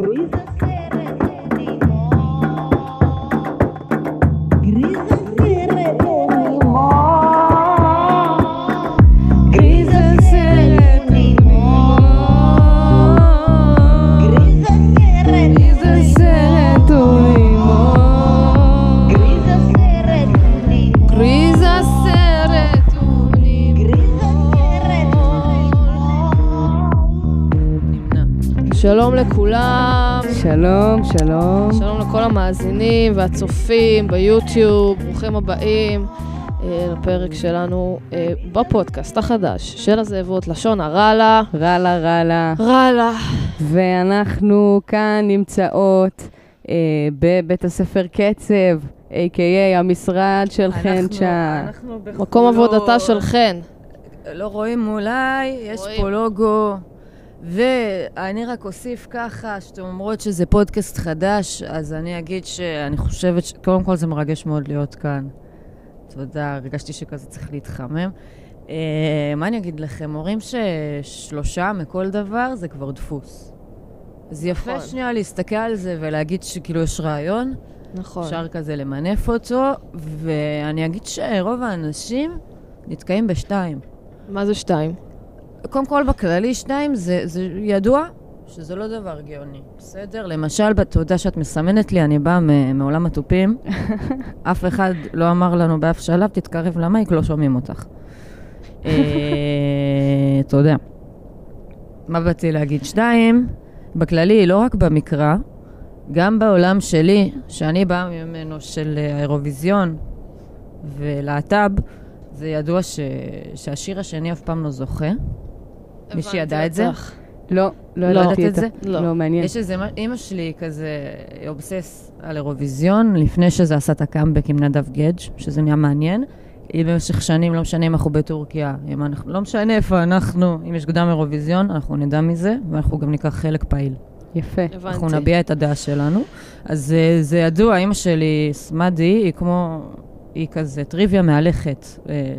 Luísa séria. שלום, שלום. שלום לכל המאזינים והצופים ביוטיוב, ברוכים הבאים אה, לפרק שלנו אה, בפודקאסט החדש של הזאבות, לשון הרע לה. רלה, רלה. רע לה. ואנחנו כאן נמצאות אה, בבית הספר קצב, a.k.a המשרד של חן צ'ה. מקום עבודתה של חן. לא רואים אולי, יש רואים. פה לוגו. ואני רק אוסיף ככה, שאתם אומרות שזה פודקאסט חדש, אז אני אגיד שאני חושבת, ש... קודם כל זה מרגש מאוד להיות כאן. תודה, הרגשתי שכזה צריך להתחמם. Uh, מה אני אגיד לכם? אומרים ששלושה מכל דבר זה כבר דפוס. אז יפה נכון. שנייה להסתכל על זה ולהגיד שכאילו יש רעיון, נכון. אפשר כזה למנף אותו, ואני אגיד שרוב האנשים נתקעים בשתיים. מה זה שתיים? קודם כל, בכללי, שתיים זה, זה ידוע שזה לא דבר גאוני, בסדר? למשל, יודע שאת מסמנת לי, אני באה מעולם התופים, אף אחד לא אמר לנו באף שלב, תתקרב למייק, לא שומעים אותך. אה, אתה יודע. מה באתי להגיד? שתיים, בכללי, לא רק במקרא, גם בעולם שלי, שאני באה ממנו של אה, האירוויזיון ולהט"ב, זה ידוע ש... שהשיר השני אף פעם לא זוכה. מישהי ידע את זה? אותך. לא, לא לא ידעתי ידעת את את זה. לא. לא, מעניין. יש איזה, אימא שלי כזה אובסס על אירוויזיון, לפני שזה עשה את הקאמבק עם נדב גדג', שזה נהיה מעניין. היא במשך שנים, לא משנה אם אנחנו בטורקיה, אם אנחנו, לא משנה איפה אנחנו, אם יש קדם אירוויזיון, אנחנו נדע מזה, ואנחנו גם ניקח חלק פעיל. יפה. אנחנו הבנתי. נביע את הדעה שלנו. אז אה, זה ידוע, אימא שלי, סמדי, היא כמו, היא כזה טריוויה מהלכת אה,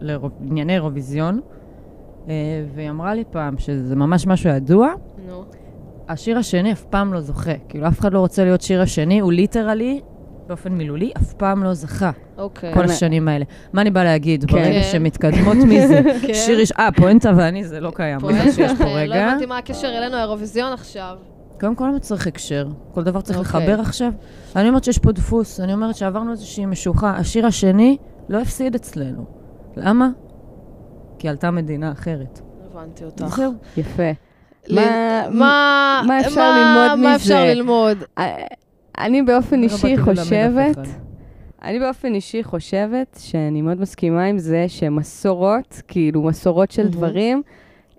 לענייני אירוויזיון, והיא אמרה לי פעם שזה ממש משהו ידוע, נו. השיר השני אף פעם לא זוכה. כאילו, אף אחד לא רוצה להיות שיר השני, הוא ליטרלי, באופן מילולי, אף פעם לא זכה. אוקיי. כל השנים האלה. מה אני באה להגיד? כן. ברגע שמתקדמות מזה, כן. שיר יש... אה, פואנטה ואני זה לא קיים. בגלל שיש פה לא רגע. הבנתי מה הקשר אלינו, האירוויזיון עכשיו. קודם כל, למה צריך הקשר? כל דבר צריך אוקיי. לחבר עכשיו? אני אומרת שיש פה דפוס, אני אומרת שעברנו איזושהי משוכה. השיר השני לא הפסיד אצלנו. למה? כי עלתה מדינה אחרת. הבנתי אותך. זהו. יפה. ל- מה- מה מה אפשר מה- ללמוד מה מזה? אפשר ללמוד? אה, אני באופן לא אישי חושבת. אני באופן אישי חושבת שאני מאוד מסכימה עם זה שמסורות, כאילו מסורות של. דברים,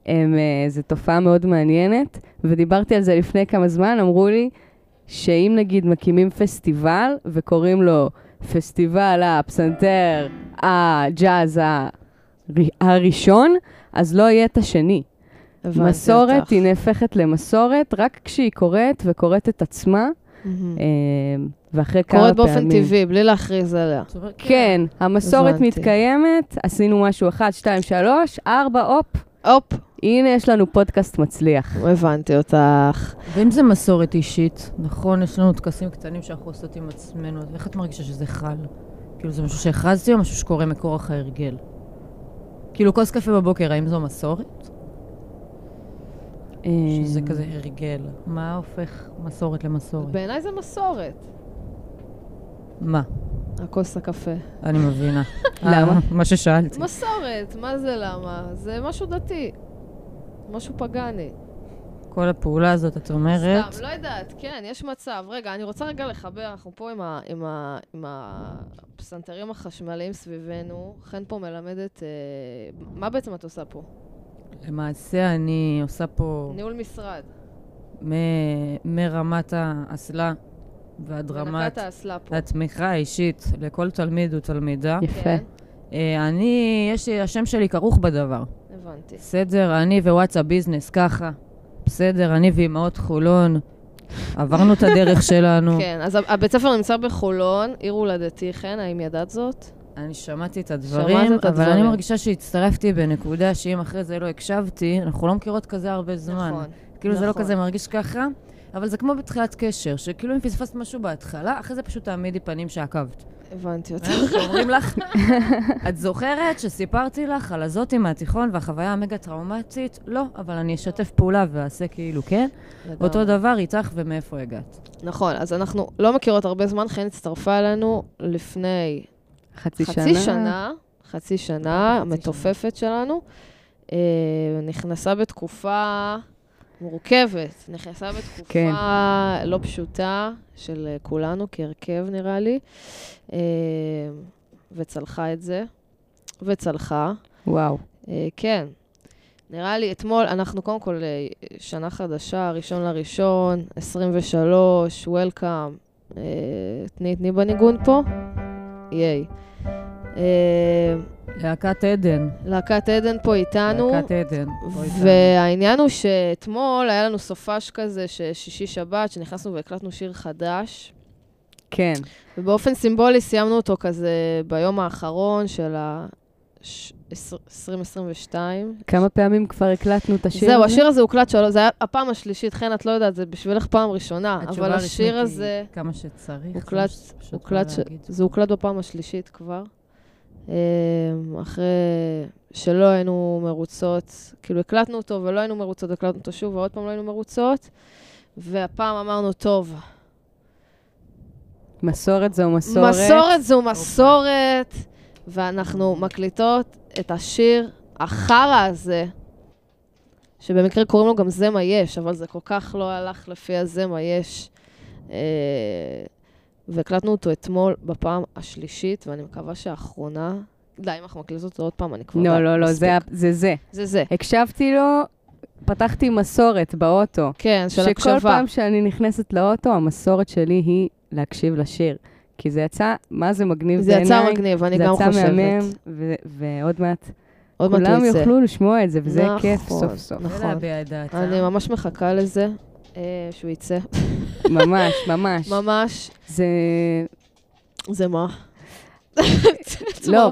הם, אה, זו תופעה מאוד מעניינת, ודיברתי על זה לפני כמה זמן, אמרו לי שאם נגיד מקימים פסטיבל וקוראים לו פסטיבל הפסנתר, הג'אז הראשון, אז לא יהיה את השני. מסורת אותך. היא נהפכת למסורת רק כשהיא קורית וקורית את עצמה. אה, ואחרי כמה קורית פעמים. באופן טבעי, בלי להכריז עליה. אומרת, כן, המסורת הבנתי. מתקיימת, עשינו משהו אחד, שתיים, שלוש, ארבע, הופ, הופ, הנה יש לנו פודקאסט מצליח. הבנתי אותך. ואם זה מסורת אישית, נכון, יש לנו טקסים קטנים שאנחנו עושות עם עצמנו, איך את מרגישה שזה חל? כאילו זה משהו שהכרזתי או משהו שקורה מכורח ההרגל? כאילו כוס קפה בבוקר, האם זו מסורת? שזה אה, כזה הרגל. מה הופך מסורת למסורת? בעיניי זה מסורת, מה? הכוס הקפה. אני מבינה. למה? אה, מה ששאלתי. מסורת, מה זה למה? זה משהו דתי. משהו פגאני. כל הפעולה הזאת, את אומרת, סתם, לא יודעת, כן, יש מצב. רגע, אני רוצה רגע לחבר, אנחנו פה עם, ה, עם, ה, עם הפסנתרים החשמליים סביבנו. חן פה מלמדת, אה, מה בעצם את עושה פה? למעשה אני עושה פה ניהול משרד. מ- מרמת האסלה ועד מנקת רמת האסלה פה. התמיכה האישית לכל תלמיד ותלמידה. יפה. כן, אה, אני, יש לי, השם שלי כרוך בדבר. הבנתי. בסדר, אני ווואטסאפ ביזנס, ככה. בסדר, אני ואימהות חולון. עברנו את הדרך שלנו. כן, אז הבית ספר נמצא בחולון, עיר הולדתי, חן, האם ידעת זאת? אני שמעתי את שמעת הדברים, את אבל אני הדברים. מרגישה שהצטרפתי בנקודה שאם אחרי זה לא הקשבתי, אנחנו לא מכירות כזה הרבה זמן. נכון. כאילו זה לא נכון. כזה מרגיש ככה. אבל זה כמו בתחילת קשר, שכאילו אם פספסת משהו בהתחלה, אחרי זה פשוט תעמידי פנים שעקבת. הבנתי אותך. אומרים לך, את זוכרת שסיפרתי לך על הזאתי מהתיכון והחוויה המגה טראומטית? לא, אבל אני אשתף פעולה ואעשה כאילו כן. אותו דבר איתך ומאיפה הגעת. נכון, אז אנחנו לא מכירות הרבה זמן, חן הצטרפה אלינו לפני חצי שנה. חצי שנה, חצי שנה, המתופפת שלנו. אה, נכנסה בתקופה מורכבת, נכנסה בתקופה כן. לא פשוטה של אה, כולנו כהרכב, נראה לי, אה, וצלחה את זה, וצלחה. וואו. אה, כן. נראה לי, אתמול, אנחנו קודם כל שנה חדשה, ראשון לראשון, 23, וולקאם. תני, תני בניגון פה. ייי. להקת עדן. להקת עדן פה איתנו. להקת עדן. פה איתנו. והעניין הוא שאתמול היה לנו סופש כזה, שישי-שבת, שנכנסנו והקלטנו שיר חדש, כן. ובאופן סימבולי סיימנו אותו כזה ביום האחרון של ה... ש- עשר- 2022. כמה פעמים כבר הקלטנו את השיר הזה? זהו, השיר הזה הוקלט שלו, זה היה הפעם השלישית, חן, את לא יודעת, זה בשבילך פעם ראשונה, אבל השיר הזה, כמה שצריך. הוקלט- ש... להגיד. זה הוקלט בפעם השלישית כבר. אמ, אחרי שלא היינו מרוצות, כאילו הקלטנו אותו ולא היינו מרוצות, הקלטנו אותו שוב ועוד פעם לא היינו מרוצות, והפעם אמרנו, טוב, מסורת זו מסורת. מסורת זו מסורת, ואנחנו מקליטות את השיר החרא הזה, שבמקרה קוראים לו גם זה מה יש, אבל זה כל כך לא הלך לפי הזה מה יש. אה, והקלטנו אותו אתמול בפעם השלישית, ואני מקווה שהאחרונה... די, אם אנחנו מקליטות אותו עוד פעם, אני כבר... לא, לא, לא. זה זה זה. זה זה. הקשבתי לו, פתחתי מסורת באוטו. כן, של שכל הקשבה. פעם שאני נכנסת לאוטו, המסורת שלי היא להקשיב לשיר. כי זה יצא, מה זה מגניב זה בעיניי. יצא מגניב, אני זה גם יצא חושבת. מהמם, ו- ועוד מעט עוד מעט הוא כולם יצא. יוכלו לשמוע את זה, וזה נכון, כיף סוף סוף. נכון. אני ממש מחכה לזה, שהוא יצא. ממש, ממש. ממש. זה... זה מה? לא,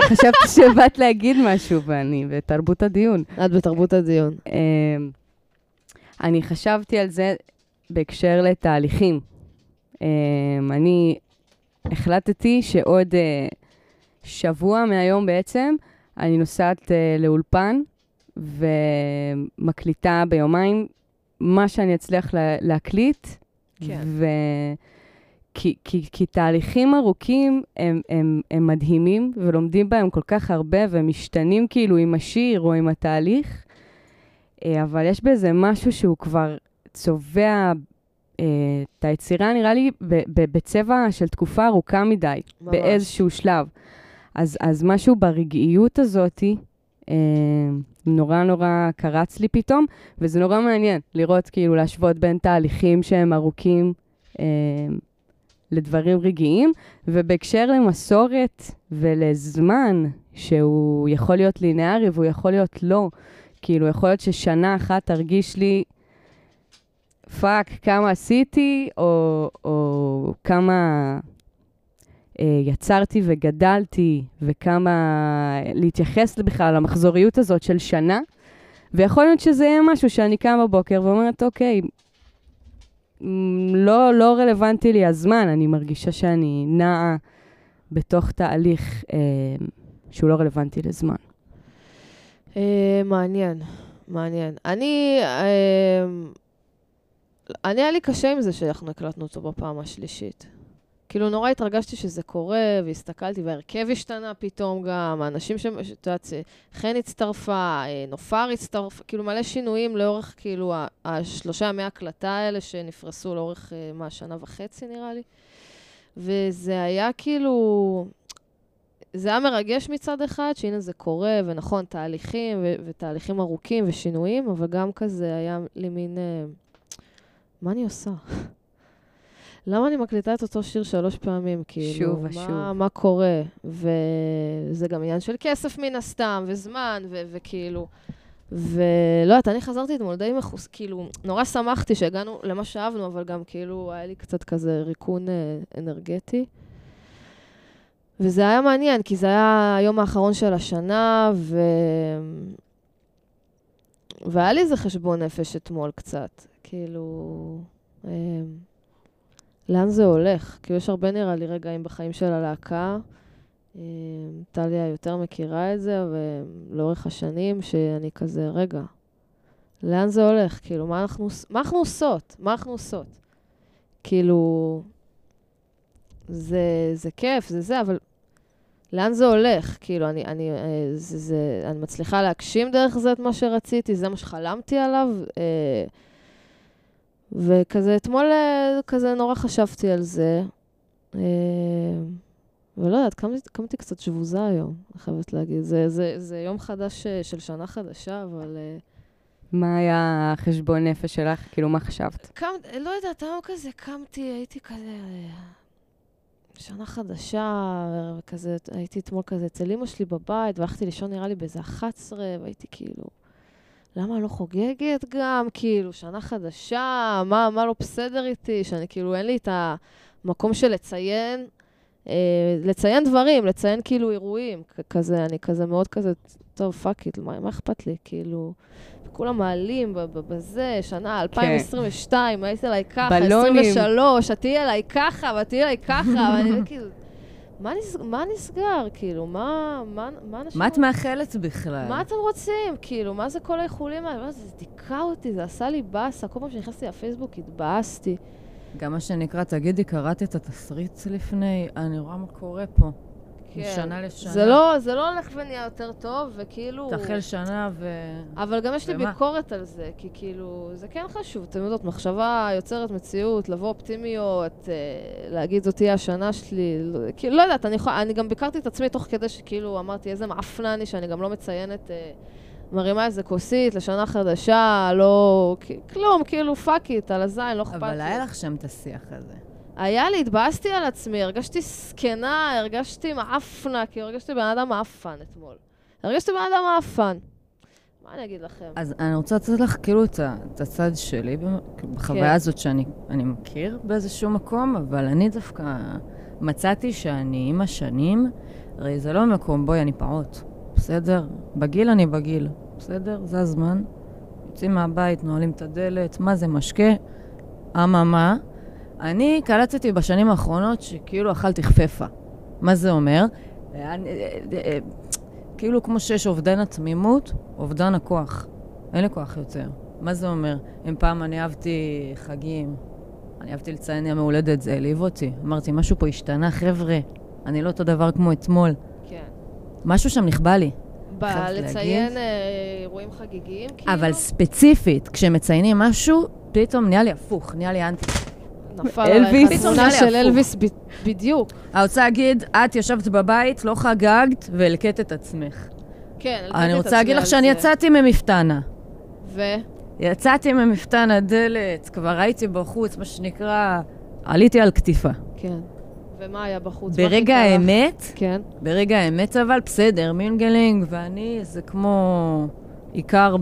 חשבתי שבאת להגיד משהו, ואני בתרבות הדיון. את בתרבות הדיון. אמ, אני חשבתי על זה בהקשר לתהליכים. אמ, אני החלטתי שעוד אה, שבוע מהיום בעצם, אני נוסעת אה, לאולפן ומקליטה ביומיים מה שאני אצליח לה, להקליט. כן. ו... כי, כי, כי תהליכים ארוכים הם, הם, הם מדהימים, ולומדים בהם כל כך הרבה, והם משתנים כאילו עם השיר או עם התהליך, אה, אבל יש בזה משהו שהוא כבר צובע אה, את היצירה, נראה לי, בצבע של תקופה ארוכה מדי, ממש. באיזשהו שלב. אז, אז משהו ברגעיות הזאתי, אה, נורא נורא קרץ לי פתאום, וזה נורא מעניין לראות, כאילו, להשוות בין תהליכים שהם ארוכים אה, לדברים רגעיים, ובהקשר למסורת ולזמן, שהוא יכול להיות לינארי והוא יכול להיות לא. כאילו, יכול להיות ששנה אחת תרגיש לי, fuck, כמה עשיתי, או, או כמה יצרתי וגדלתי, וכמה להתייחס בכלל למחזוריות הזאת של שנה. ויכול להיות שזה יהיה משהו שאני קמה בבוקר ואומרת, אוקיי, לא, לא רלוונטי לי הזמן, אני מרגישה שאני נעה בתוך תהליך אה, שהוא לא רלוונטי לזמן. אה, מעניין, מעניין. אני, אה, אני, היה לי קשה עם זה שאנחנו הקלטנו אותו בפעם השלישית. כאילו, נורא התרגשתי שזה קורה, והסתכלתי, וההרכב השתנה פתאום גם, האנשים ש... את יודעת, חן הצטרפה, אה, נופר הצטרפה, כאילו מלא שינויים לאורך, כאילו, השלושה ימי הקלטה האלה שנפרסו לאורך, אה, מה, שנה וחצי נראה לי. וזה היה כאילו, זה היה מרגש מצד אחד, שהנה זה קורה, ונכון, תהליכים, ו- ותהליכים ארוכים ושינויים, אבל גם כזה היה לי מין... אה, מה אני עושה? למה אני מקליטה את אותו שיר שלוש פעמים? כאילו, שוב מה, ושוב. מה קורה? וזה גם עניין של כסף מן הסתם, וזמן, ו- וכאילו... ולא יודעת, אני חזרתי אתמול די מחוס... כאילו, נורא שמחתי שהגענו למה שאהבנו, אבל גם כאילו היה לי קצת כזה ריקון אה, אנרגטי. וזה היה מעניין, כי זה היה היום האחרון של השנה, ו... והיה לי איזה חשבון נפש אתמול קצת. כאילו, אה, לאן זה הולך? כאילו, יש הרבה, נראה לי, רגעים בחיים של הלהקה. אה, טליה יותר מכירה את זה, ולאורך השנים, שאני כזה, רגע, לאן זה הולך? כאילו, מה אנחנו, מה אנחנו עושות? מה אנחנו עושות? כאילו, זה, זה כיף, זה זה, אבל לאן זה הולך? כאילו, אני, אני, אה, זה, זה, אני מצליחה להגשים דרך זה את מה שרציתי, זה מה שחלמתי עליו. אה, וכזה, אתמול אה, כזה נורא חשבתי על זה. אה, ולא יודעת, קמתי, קמתי קצת שבוזה היום, אני חייבת להגיד. זה, זה, זה יום חדש אה, של שנה חדשה, אבל... מה היה החשבון נפש שלך? כאילו, מה חשבת? קם, לא יודעת, היום כזה קמתי, הייתי כזה... שנה חדשה, וכזה, הייתי אתמול כזה אצל אמא שלי בבית, והלכתי לישון נראה לי באיזה 11, והייתי כאילו, למה לא חוגגת גם? כאילו, שנה חדשה, מה, מה לא בסדר איתי? שאני כאילו, אין לי את המקום של לציין, אה, לציין דברים, לציין כאילו אירועים, כזה, אני כזה מאוד כזה, טוב, fuck it, מה, מה אכפת לי? כאילו, כולם מעלים בזה, שנה 2022, היית אליי ככה, בלונים. 23, את תהיי אליי ככה, ואת תהיי אליי ככה, ואני כאילו, מה, נס, מה נסגר? כאילו, מה, מה, מה אנשים... מה את מאחלת בכלל? מה אתם רוצים? כאילו, מה זה כל האיחולים האלה? מה זה, זה דיכא אותי, זה עשה לי באסה. כל פעם שנכנסתי לפייסבוק התבאסתי. גם מה שנקרא, תגידי, קראת את התסריט לפני? אני רואה מה קורה פה. משנה לשנה. זה לא, זה לא הולך ונהיה יותר טוב, וכאילו... תחל שנה ו... אבל גם יש לי ומה? ביקורת על זה, כי כאילו, זה כן חשוב, אתם יודעות, מחשבה יוצרת מציאות, לבוא אופטימיות, אה, להגיד זאת תהיה השנה שלי, לא, כאילו, לא יודעת, אני, יכולה, אני גם ביקרתי את עצמי תוך כדי שכאילו אמרתי איזה מעפנה אני, שאני גם לא מציינת, אה, מרימה איזה כוסית לשנה חדשה, לא, כלום, כאילו, fuck it, על הזין, לא אכפת לי. אבל היה לך שם את השיח הזה. היה לי, התבאסתי על עצמי, הרגשתי זקנה, הרגשתי מעפנה, כאילו הרגשתי בן אדם מעפן אתמול. הרגשתי בן אדם מעפן. מה אני אגיד לכם? אז אני רוצה לתת לך כאילו את הצד שלי בחוויה כן. הזאת שאני אני מכיר באיזשהו מקום, אבל אני דווקא מצאתי שאני עם השנים, הרי זה לא מקום, בואי, אני פעוט, בסדר? בגיל אני בגיל, בסדר? זה הזמן. יוצאים מהבית, נועלים את הדלת, מה זה משקה? אממה, אני קלטתי בשנים האחרונות שכאילו אכלתי חפפה. מה זה אומר? אני, אה, אה, כאילו כמו שיש אובדן התמימות, אובדן הכוח. אין לי כוח יותר. מה זה אומר? אם פעם אני אהבתי חגים, אני אהבתי לציין ימי הולדת, זה העליב אותי. אמרתי, משהו פה השתנה, חבר'ה. אני לא אותו דבר כמו אתמול. כן. משהו שם נכבה לי. ב- חייבת לציין. אה, אירועים חגיגיים, כאילו? אבל ספציפית, כשמציינים משהו, פתאום נהיה לי הפוך, נהיה לי אנטי. נפל. עלייך פתאום התמונה של. אלוויס בדיוק. אני רוצה להגיד, את ישבת בבית, לא חגגת, והלקט את עצמך. כן, אני את רוצה להגיד לך שאני. יצאתי ממפתנה. ו? יצאתי ממפתן הדלת, כבר הייתי בחוץ, מה שנקרא, עליתי על קטיפה. כן. ומה היה בחוץ? ברגע? האמת, כן. ברגע האמת אבל, בסדר, מינגלינג ואני זה כמו עיקר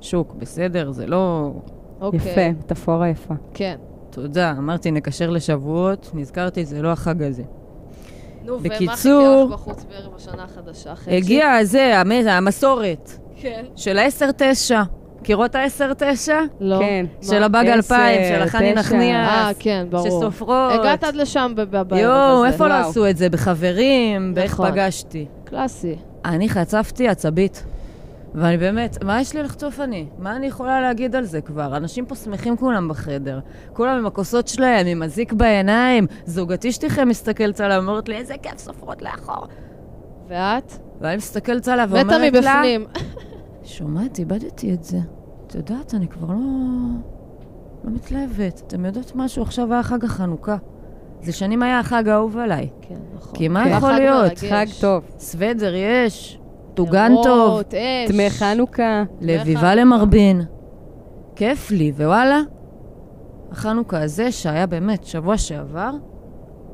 בשוק, בסדר? זה לא... אוקיי. יפה, מטאפורה יפה. כן. תודה, אמרתי נקשר לשבועות, נזכרתי, זה לא החג הזה. נו, ומה חיכה בקיצור- לך בחוץ בערב השנה החדשה? הגיע זה, המ- המסורת כן. של ה-10-9. מכירות ה-10-9? לא. כן. של הבאג 2000, של החני תשע. נחמיאס. אה, כן, ברור. שסופרות. הגעת עד לשם בערב יואו. איפה לא. עשו את זה? בחברים, באיך נכון. פגשתי. קלאסי. אני חצפתי עצבית. ואני באמת, מה יש לי לחטוף אני? מה אני יכולה להגיד על זה כבר? אנשים פה שמחים כולם בחדר. כולם עם הכוסות שלהם, עם הזיק בעיניים. זוגתי שתיכם מסתכלת עליו, אומרת לי, איזה כיף סופרות לאחור. ואת? ואני מסתכלת עליו מתה ואומרת לה, מבפנים. שומעת, איבדתי את זה. את יודעת, אני כבר לא... לא מתלהבת. אתם יודעות משהו? עכשיו היה חג החנוכה. זה שנים היה החג האהוב עליי. כן, נכון. כי מה כן. יכול להיות? מרגש. חג טוב. סוודר יש, טוגן טוב. דמי חנוכה. לביבה. למרבין. כיף לי, ווואלה, החנוכה הזה, שהיה באמת שבוע שעבר,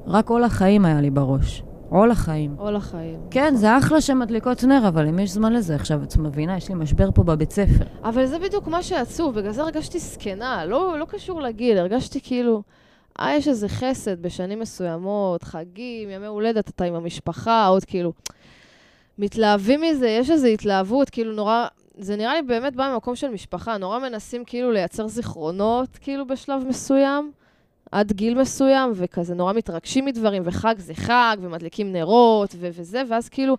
רק עול החיים היה לי בראש. עול החיים. עול החיים. כן, זה אחלה שמדליקות נר, אבל אם יש זמן לזה עכשיו, את מבינה, יש לי משבר פה בבית ספר. אבל זה בדיוק מה שעצוב, בגלל זה הרגשתי זקנה, לא, לא קשור לגיל, הרגשתי כאילו, אה, יש איזה חסד בשנים מסוימות, חגים, ימי הולדת, אתה עם המשפחה, עוד כאילו, מתלהבים מזה, יש איזו התלהבות, כאילו נורא, זה נראה לי באמת בא ממקום של משפחה, נורא מנסים כאילו לייצר זיכרונות, כאילו בשלב מסוים, עד גיל מסוים, וכזה נורא מתרגשים מדברים, וחג זה חג, ומדליקים נרות, ו- וזה, ואז כאילו,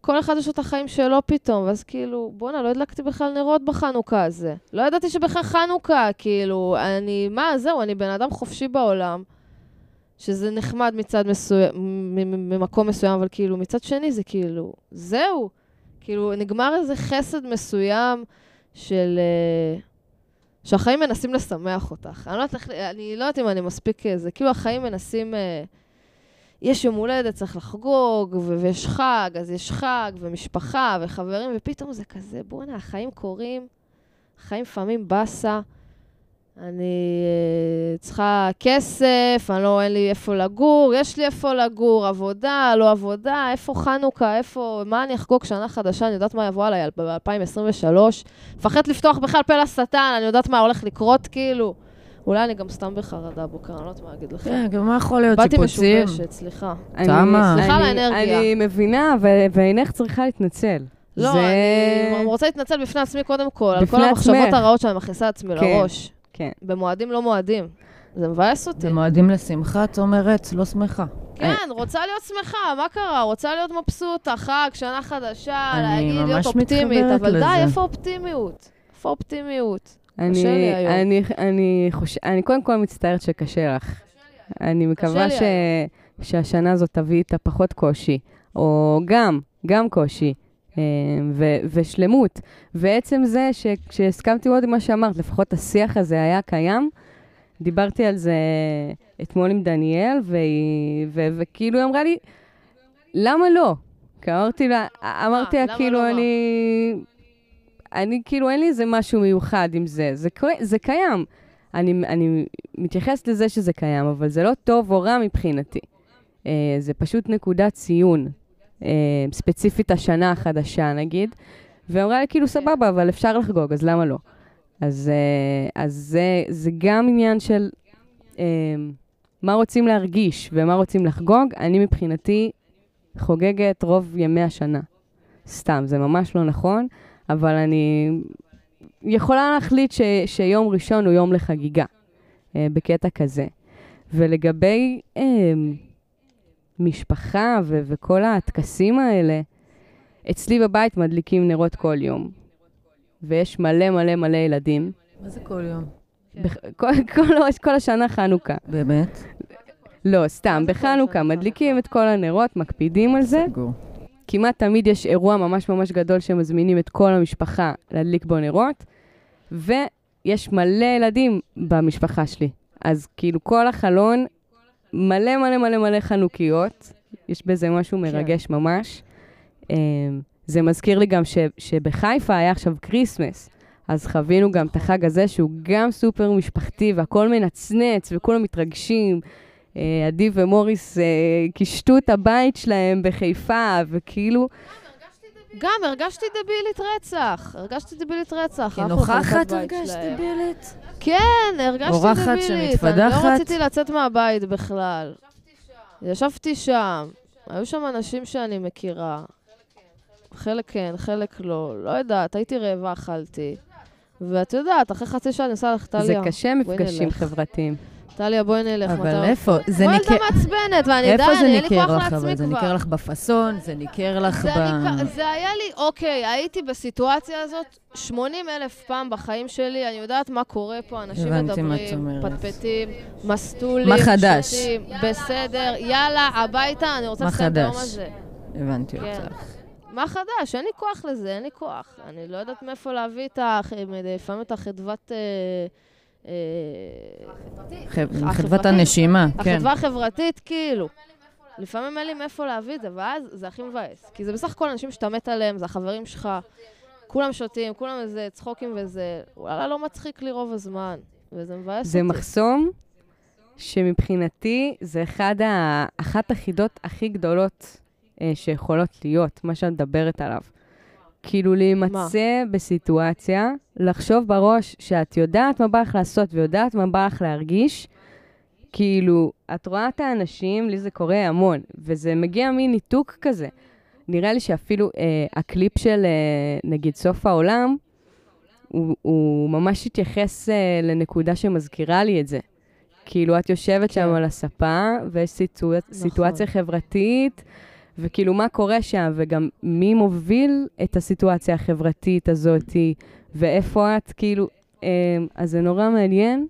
כל אחד יש לו את החיים שלו פתאום, ואז כאילו, בואנה, לא הדלקתי בכלל נרות בחנוכה הזה. לא ידעתי שבכלל חנוכה, כאילו, אני, מה, זהו, אני בן אדם חופשי בעולם, שזה נחמד מצד מסוים, ממקום מסוים, אבל כאילו, מצד שני זה כאילו, זהו. כאילו, נגמר איזה חסד מסוים של... אה, שהחיים מנסים לשמח אותך. אני לא יודעת, אני לא יודעת אם אני מספיק... אה, זה כאילו החיים מנסים... אה, יש יום הולדת, צריך לחגוג, ו- ויש חג, אז יש חג, ומשפחה, וחברים, ופתאום זה כזה, בואנה, החיים קורים, החיים לפעמים באסה. אני אה, צריכה כסף, אני לא, אין לי איפה לגור, יש לי איפה לגור, עבודה, לא עבודה, איפה חנוכה, איפה, מה אני אחגוג שנה חדשה, אני יודעת מה יבוא עליי ב-2023. מפחדת לפתוח בכלל פה לשטן, אני יודעת מה הולך לקרות, כאילו. אולי אני גם סתם בחרדה בוקר, אני לא יודעת מה להגיד לך. כן, גם מה יכול להיות באתי שיפוצים? משובשת, סליחה. תמה. סליחה על אני- האנרגיה. אני מבינה, ואינך צריכה להתנצל. לא, אני רוצה להתנצל בפני עצמי קודם כל, על כל המחשבות. הרעות שאני מכניסה לעצמי כן. לראש. כן. במועדים לא מועדים. זה מבאס אותי. זה מועדים לשמחה, את אומרת, לא שמחה. כן, רוצה להיות שמחה, מה קרה? רוצה להיות מבסוטה, חג, שנה חדשה, להגיד, להיות אופטימית, אבל די. איפה אופטימיות? איפה אופטימיות? אני, קשה לי היום. אני, אני, חוש... אני קודם כל מצטערת שקשה לך. אני מקווה ש... שהשנה הזאת תביא איתה פחות קושי, או גם, גם קושי, ו... ושלמות. ועצם זה שכשהסכמתי מאוד עם מה שאמרת, לפחות השיח הזה היה קיים, דיברתי על זה אתמול עם דניאל, והיא... ו... וכאילו היא אמרה לי, למה לא? כי אמרתי לה, אמרתי לה, כאילו, לא? אני... אני, כאילו, אין לי איזה משהו מיוחד עם זה. זה, קיים. אני, אני מתייחסת לזה שזה קיים, אבל זה לא טוב או רע מבחינתי. Uh, זה פשוט נקודת ציון, ספציפית השנה החדשה, נגיד. ואמרה לי, כאילו, סבבה, אבל אפשר לחגוג, אז למה לא? אז, uh, אז זה, זה גם עניין של uh, מה רוצים להרגיש ומה רוצים לחגוג. אני מבחינתי חוגגת רוב ימי השנה. סתם, זה ממש לא נכון, אבל אני יכולה להחליט ש, שיום ראשון הוא יום לחגיגה, אה, בקטע כזה. ולגבי אה, משפחה ו- וכל הטקסים האלה, אצלי בבית מדליקים נרות כל יום, ויש מלא מלא מלא ילדים. מה זה כל יום? בח- כל, כל, כל השנה חנוכה. באמת? לא, סתם, בחנוכה מדליקים את כל הנרות, מקפידים על זה. סגור. כמעט תמיד יש אירוע ממש ממש גדול שמזמינים את כל המשפחה להדליק בו נרות, ויש מלא ילדים במשפחה שלי. אז כאילו כל החלון מלא מלא מלא מלא חנוכיות, יש בזה משהו מרגש ממש. אמ, זה מזכיר לי גם ש, שבחיפה היה עכשיו Christmas, אז חווינו גם את החג הזה שהוא גם סופר משפחתי והכל מנצנץ וכולם מתרגשים. אה, עדי ומוריס אה, קישטו את הבית שלהם בחיפה, וכאילו, גם הרגשתי דבילית רצח. הרגשתי דבילית רצח. כי אחלה נוכחת חלקת בית הרגשת. דבילית? כן, הרגשתי אורחת דבילית. אני שמתפדחת? לא רציתי לצאת מהבית בכלל. ישבתי שם. היו שם אנשים שאני מכירה. חלק כן, חלק לא. לא יודעת, הייתי רעבה, אכלתי. ואת יודעת, אחרי חצי שעה אני עושה לך, זה טליה. קשה בואי מפגשים. חברתיים. טליה, בואי נלך. אבל איפה? זה ניכר... ילדה מעצבנת, ואני איפה זה אני אין לי כוח? לעצמי אבל זה כבר. ניכר לך בפאסון, זה ניכר לך זה, ב... זה היה לי, אוקיי, הייתי בסיטואציה הזאת 80 אלף פעם בחיים שלי, אני יודעת מה קורה פה, אנשים מדברים. פטפטים, מסטולים, מה חדש? בסדר, יאללה, הביתה, אני רוצה לסיים את היום? הזה. הבנתי כן. אותך. מה חדש? אין לי כוח לזה, אין לי כוח. אני לא יודעת מאיפה להביא את ה... לפעמים את החדוות... אה. חדוות הנשימה, כן. החדווה החברתית, כאילו. לפעמים אין לי מאיפה להביא את זה, ואז זה הכי מבאס. כי זה בסך הכל אנשים שאתה מת עליהם, זה החברים שלך, כולם שותים, כולם איזה צחוקים וזה, וואלה, לא מצחיק לי רוב הזמן, וזה מבאס אותי. זה מחסום שמבחינתי זה אחד ה... אחת החידות הכי גדולות אה, שיכולות להיות, מה שאת מדברת עליו. כאילו להימצא בסיטואציה, לחשוב בראש שאת יודעת מה בא לך לעשות ויודעת מה בא לך להרגיש, כאילו, את רואה את האנשים, לי זה קורה המון, וזה מגיע מניתוק כזה. נראה לי שאפילו אה, הקליפ של אה, נגיד סוף העולם, הוא, הוא ממש התייחס אה, לנקודה שמזכירה לי את זה. כאילו, את יושבת שם כן. על הספה, ויש סיטואצ... נכון. סיטואציה חברתית, וכאילו, מה קורה שם, וגם מי מוביל את הסיטואציה החברתית הזאת, ואיפה את, כאילו, אה, אז זה נורא מעניין.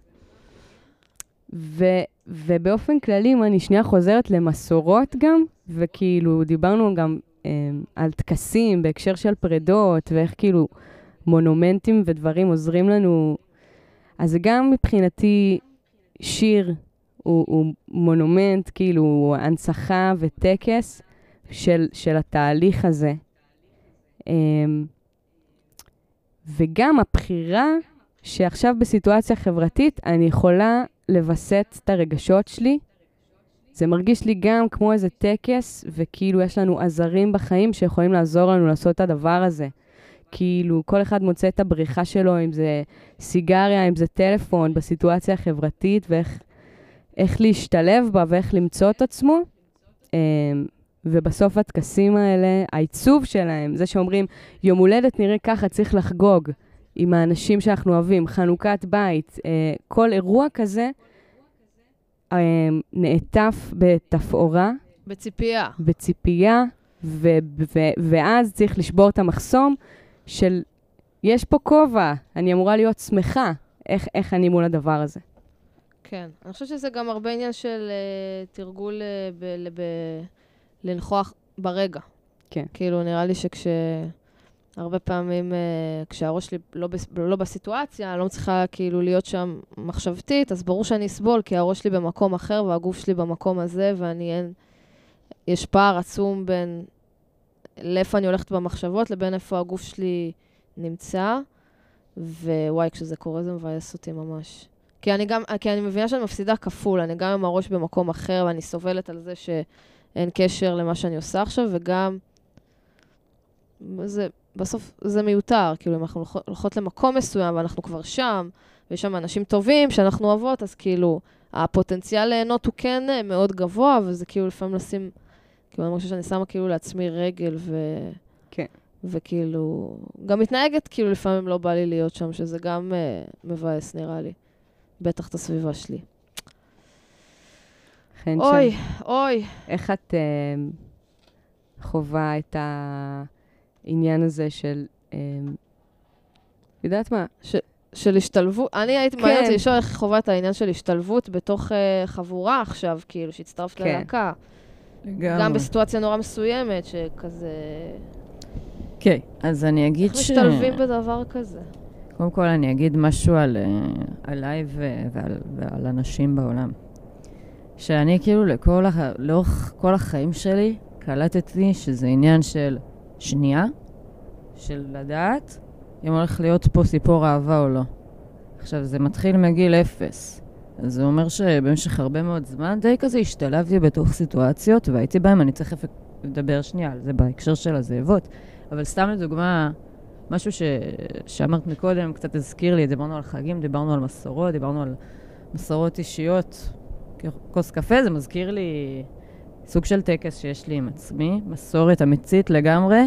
ו, ובאופן כללי, אם אני שנייה חוזרת למסורות גם, וכאילו, דיברנו גם אה, על טקסים בהקשר של פרדות, ואיך כאילו מונומנטים ודברים עוזרים לנו, אז גם מבחינתי שיר הוא, הוא מונומנט, כאילו, הוא הנצחה וטקס של, של התהליך הזה. אמ, וגם הבחירה שעכשיו בסיטואציה חברתית אני יכולה לווסת את הרגשות שלי. זה מרגיש לי גם כמו איזה טקס, וכאילו יש לנו עזרים בחיים שיכולים לעזור לנו לעשות את הדבר הזה. כאילו, כל אחד מוצא את הבריחה שלו, אם זה סיגריה, אם זה טלפון, בסיטואציה החברתית, ואיך איך להשתלב בה ואיך למצוא את עצמו. ובסוף הטקסים האלה, העיצוב שלהם, זה שאומרים, יום הולדת נראה ככה, צריך לחגוג עם האנשים שאנחנו אוהבים, חנוכת בית, אה, כל אירוע כזה אה, נעטף בתפאורה, בציפייה. בציפייה, ו- ו- ואז צריך לשבור את המחסום של, יש פה כובע, אני אמורה להיות שמחה, איך, איך אני מול הדבר הזה. כן. אני חושבת שזה גם הרבה עניין של uh, תרגול uh, ב- ב- לנכוח ברגע. כן. כאילו, נראה לי שכש... הרבה פעמים, uh, כשהראש שלי לא, בס- לא בסיטואציה, אני לא מצליחה כאילו להיות שם מחשבתית, אז ברור שאני אסבול, כי הראש שלי במקום אחר והגוף שלי במקום הזה, ואני אין... יש פער עצום בין לאיפה אני הולכת במחשבות לבין איפה הגוף שלי נמצא, ווואי, כשזה קורה זה מבאס אותי ממש. כי אני גם, כי אני מבינה שאני מפסידה כפול, אני גם עם הראש במקום אחר, ואני סובלת על זה שאין קשר למה שאני עושה עכשיו, וגם, זה, בסוף זה מיותר, כאילו, אם אנחנו הולכות- הולכות למקום מסוים ואנחנו כבר שם, ויש שם אנשים טובים שאנחנו אוהבות, אז כאילו, הפוטנציאל ליהנות הוא כן אה, מאוד גבוה, וזה כאילו לפעמים לשים, כאילו, אני חושבת שאני שמה כאילו לעצמי רגל, ו... כן. וכאילו, גם מתנהגת, כאילו, לפעמים לא בא לי להיות שם, שזה גם uh, מבאס, נראה לי. בטח את הסביבה שלי. חן אוי, שם. אוי. איך את אה, חווה את העניין הזה של, אה, יודעת מה? של השתלבות, אני הייתי כן. מעניין אותי לשאול איך חווה את העניין של השתלבות בתוך uh, חבורה עכשיו, כאילו, שהצטרפת כן. ללהקה. גם בסיטואציה נורא מסוימת, שכזה... כן, אז אני אגיד איך ש... משתלבים בדבר כזה? קודם כל אני אגיד משהו על, uh, עליי ו- ועל, ועל אנשים בעולם. שאני כאילו לכל הח... לאורך כל החיים שלי קלטתי שזה עניין של שנייה, של לדעת אם הולך להיות פה סיפור אהבה או לא. עכשיו, זה מתחיל מגיל אפס. אז זה אומר שבמשך הרבה מאוד זמן די כזה השתלבתי בתוך סיטואציות, והייתי בהם, אני תכף לדבר שנייה על זה בהקשר של הזאבות. אבל סתם לדוגמה, משהו ש... שאמרת מקודם קצת הזכיר לי, דיברנו על חגים, דיברנו על מסורות, דיברנו על מסורות אישיות. כוס קפה, זה מזכיר לי סוג של טקס שיש לי עם עצמי, מסורת אמיתית לגמרי,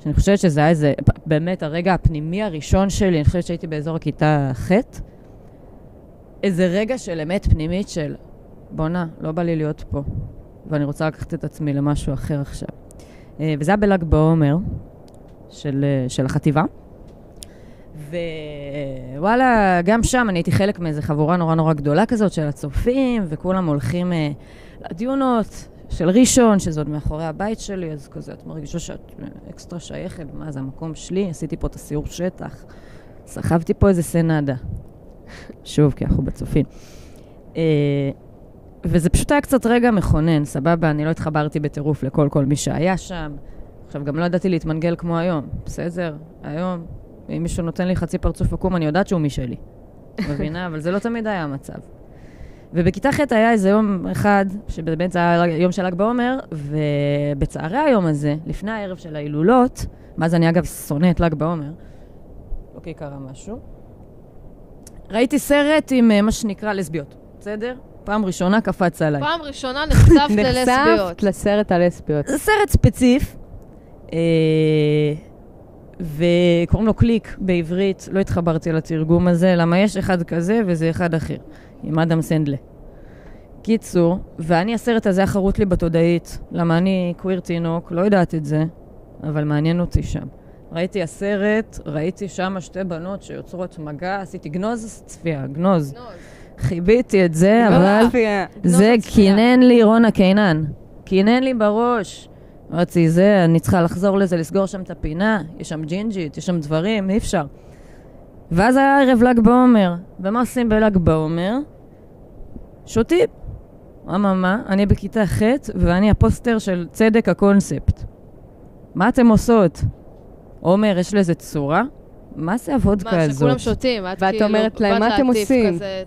שאני חושבת שזה היה איזה, באמת הרגע הפנימי הראשון שלי, אני חושבת שהייתי באזור הכיתה ח', איזה רגע של אמת פנימית של, בואנה, לא בא לי להיות פה, ואני רוצה לקחת את עצמי למשהו אחר עכשיו. אה, וזה היה בל"ג בעומר של, אה, של החטיבה. ווואלה, גם שם אני הייתי חלק מאיזו חבורה נורא נורא גדולה כזאת של הצופים, וכולם הולכים אה, לדיונות של ראשון, שזה עוד מאחורי הבית שלי, אז כזה, את מרגישה שאת אה, אקסטרה שייכת, מה זה המקום שלי? עשיתי פה את הסיור שטח, סחבתי פה איזה סנדה. שוב, כי אנחנו בצופים. אה, וזה פשוט היה קצת רגע מכונן, סבבה, אני לא התחברתי בטירוף לכל כל מי שהיה שם. עכשיו, גם לא ידעתי להתמנגל כמו היום, בסדר? היום, אם מישהו נותן לי חצי פרצוף עקום, אני יודעת שהוא משלי. מבינה? אבל זה לא תמיד היה המצב. ובכיתה ח' היה איזה יום אחד, שבאמת זה היה יום של ל"ג בעומר, ובצהרי היום הזה, לפני הערב של ההילולות, מאז אני אגב שונא את ל"ג בעומר, כי קרה משהו, ראיתי סרט עם אה, מה שנקרא לסביות, בסדר? פעם ראשונה קפץ עליי. פעם ראשונה נחשפת ללסביות. נחשפת לסרט הלסביות. זה סרט ספציף, אה, וקוראים לו קליק בעברית, לא התחברתי לתרגום הזה, למה יש אחד כזה וזה אחד אחר, עם אדם סנדלה. קיצור, ואני, הסרט הזה היה חרוט לי בתודעית, למה אני קוויר תינוק, לא יודעת את זה, אבל מעניין אותי שם. ראיתי הסרט, ראיתי שם שתי בנות שיוצרות מגע, עשיתי גנוז צפייה, גנוז. חיביתי את זה, אבל זה קינן לי רונה קינן. קינן לי בראש. אמרתי, זה, אני צריכה לחזור לזה, לסגור שם את הפינה, יש שם ג'ינג'ית, יש שם דברים, אי אפשר. ואז היה ערב ל"ג בעומר, ומה עושים בל"ג בעומר? שותים. אממה, אני בכיתה ח' ואני הפוסטר של צדק הקונספט. מה אתם עושות? עומר, יש לזה צורה? מה זה הוודקה מה, הזאת? שכולם שותים, את ואת כאילו אומרת להם, "מה אתם עושים?" כזה,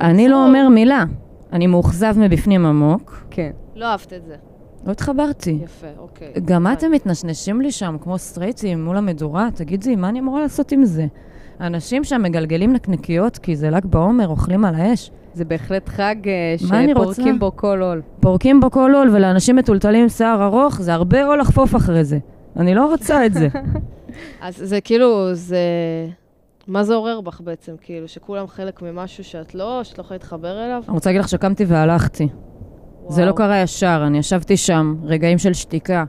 אני לא. אומר מילה. אני מאוכזב מבפנים עמוק. כן. לא אהבת את זה. לא התחברתי. יפה, אוקיי. גם. אתם מתנשנשים לי שם כמו סטרייטים מול המדורה, תגידי, מה אני אמורה לעשות עם זה? אנשים שם מגלגלים נקניקיות כי זה ל"ג בעומר, אוכלים על האש. זה בהחלט חג אה? שפורקים בו כל עול. פורקים בו כל עול, ולאנשים מטולטלים עם שיער ארוך, זה הרבה עול לחפוף אחרי זה. אני לא רוצה את זה. אז זה כאילו, זה... מה זה עורר בך בעצם? כאילו, שכולם חלק ממשהו שאת לא, שאת לא יכולה להתחבר אליו? אני רוצה להגיד לך שקמתי והלכתי. זה לא. קרה ישר, אני ישבתי שם, רגעים של שתיקה.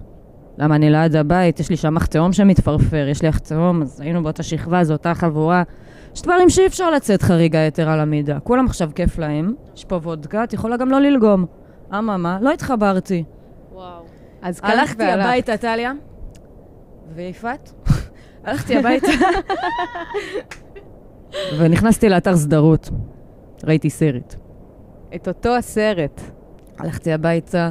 למה אני ליד הבית, יש לי שם אח תהום שמתפרפר, יש לי אח תהום, אז היינו באותה שכבה, זו אותה חבורה. יש דברים שאי אפשר לצאת חריגה יתר על המידה. כולם עכשיו כיף להם, יש פה וודקה, את יכולה גם לא ללגום. אממה, לא התחברתי. וואו. אז הלכתי. הביתה, טליה, ויפעת, הלכתי הביתה, ונכנסתי לאתר סדרות. ראיתי סרט. את אותו הסרט. הלכתי הביתה,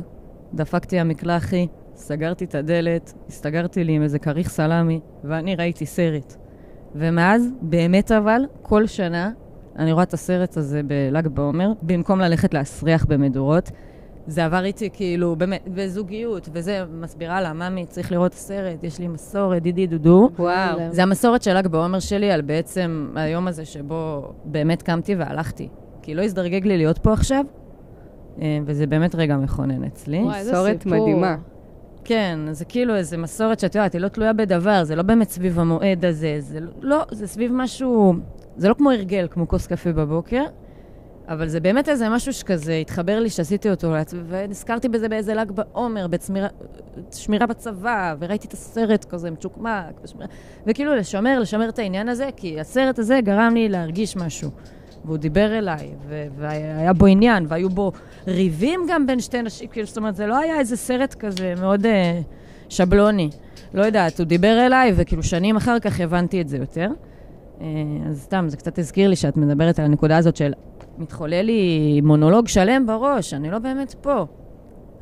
דפקתי המקלחי, סגרתי את הדלת, הסתגרתי לי עם איזה כריך סלמי, ואני ראיתי סרט. ומאז, באמת אבל, כל שנה, אני רואה את הסרט הזה בל"ג בעומר, במקום ללכת להסריח במדורות. זה עבר איתי כאילו, באמת, בזוגיות, וזה, מסבירה לה, ממי, צריך לראות סרט, יש לי מסורת, דידי דודו. וואו. זה המסורת של ל"ג בעומר שלי על בעצם היום הזה שבו באמת קמתי והלכתי. כי לא הזדרגג לי להיות פה עכשיו, וזה באמת רגע מכונן אצלי. וואי, איזה מסורת סיפור. מדהימה. כן, זה כאילו איזה מסורת שאת יודעת, היא לא תלויה בדבר, זה לא באמת סביב המועד הזה, זה לא- זה סביב משהו, זה לא כמו הרגל, כמו כוס קפה בבוקר, אבל זה באמת איזה משהו שכזה התחבר לי שעשיתי אותו לעצמי, ונזכרתי בזה באיזה ל"ג בעומר, בשמירה בצבא, וראיתי את הסרט כזה מצ'וקמק, ושמירה, וכאילו לשמר, לשמר את העניין הזה, כי הסרט הזה גרם לי להרגיש משהו. והוא דיבר אליי, ו- והיה בו עניין, והיו בו ריבים גם בין שתי נשים, כאילו, זאת אומרת, זה לא היה איזה סרט כזה מאוד אה, שבלוני. לא יודעת, הוא דיבר אליי, וכאילו שנים אחר כך הבנתי את זה יותר. אה, אז סתם, זה קצת הזכיר לי שאת מדברת על הנקודה הזאת של מתחולל לי מונולוג שלם בראש, אני לא באמת פה.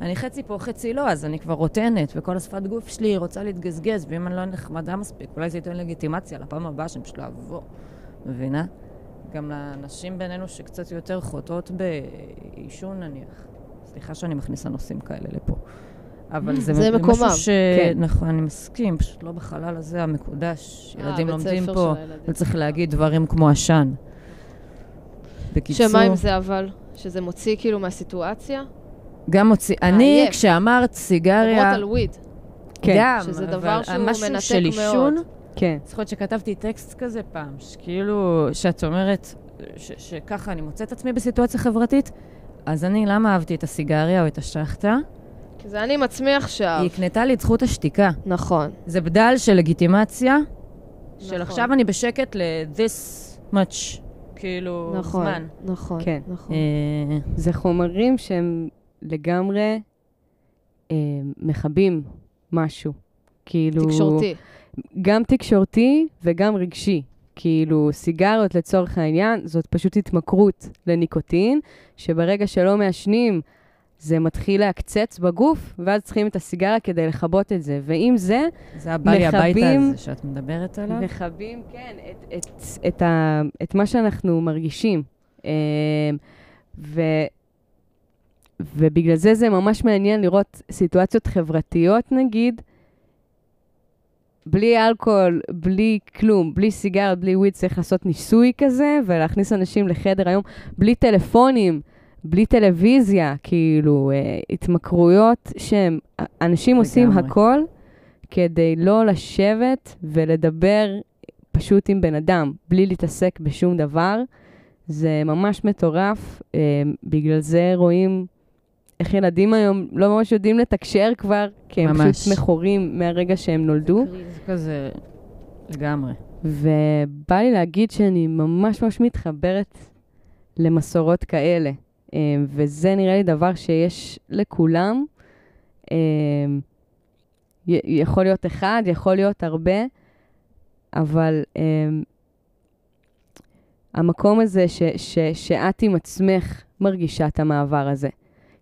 אני חצי פה, חצי לא, אז אני כבר רוטנת, וכל השפת גוף שלי רוצה להתגזגז, ואם אני לא נחמדה מספיק, אולי זה ייתן לגיטימציה לפעם הבאה שאני פשוט לא אבוא. מבינה? גם לנשים בינינו שקצת יותר חוטאות בעישון נניח. סליחה שאני מכניסה נושאים כאלה לפה. אבל זה, זה מקומם, משהו ש... כן. נכון, אני מסכים, פשוט לא בחלל הזה המקודש. אה, ילדים לומדים פה, של הילדים. לא צריך להגיד דברים כמו עשן. בקיצור, שמה עם זה אבל? שזה מוציא כאילו מהסיטואציה? גם מוציא... אני. כשאמרת סיגריה, על וויד. כן. גם, שזה אבל דבר שהוא מנתק של עישון, מאוד. כן. זוכרת שכתבתי טקסט כזה פעם, שכאילו, שאת אומרת, ש- שככה אני מוצאת עצמי בסיטואציה חברתית, אז אני, למה אהבתי את הסיגריה או את השחטה? כי זה אני עם עצמי עכשיו. היא הקנתה לי את זכות השתיקה. נכון. זה בדל של לגיטימציה, של נכון. עכשיו אני בשקט ל-this much, כאילו, נכון, זמן. נכון, כן. נכון. אה, זה חומרים שהם לגמרי אה, מכבים משהו. כאילו... תקשורתי. גם תקשורתי וגם רגשי. כאילו, סיגריות לצורך העניין, זאת פשוט התמכרות לניקוטין, שברגע שלא מעשנים, זה מתחיל להקצץ בגוף, ואז צריכים את הסיגריה כדי לכבות את זה. ועם זה, זה היה בא לי הביתה הזה שאת מדברת עליו. מכבים, כן, את, את, את, ה, את מה שאנחנו מרגישים. אמ, ו, ובגלל זה זה ממש מעניין לראות סיטואציות חברתיות, נגיד, בלי אלכוהול, בלי כלום, בלי סיגריות, בלי וויד, צריך לעשות ניסוי כזה, ולהכניס אנשים לחדר היום, בלי טלפונים, בלי טלוויזיה, כאילו, אה, התמכרויות שהם, אנשים עושים לגמרי. הכל כדי לא לשבת ולדבר פשוט עם בן אדם, בלי להתעסק בשום דבר. זה ממש מטורף. אה, בגלל זה רואים איך ילדים היום לא ממש יודעים לתקשר כבר, כי הם ממש. פשוט מכורים מהרגע שהם נולדו. זה כזה לגמרי. ובא לי להגיד שאני ממש ממש מתחברת למסורות כאלה. אה, וזה נראה לי דבר שיש לכולם. אה, יכול להיות אחד, יכול להיות הרבה, אבל אה, המקום הזה ש, ש, שאת עם עצמך מרגישה את המעבר הזה.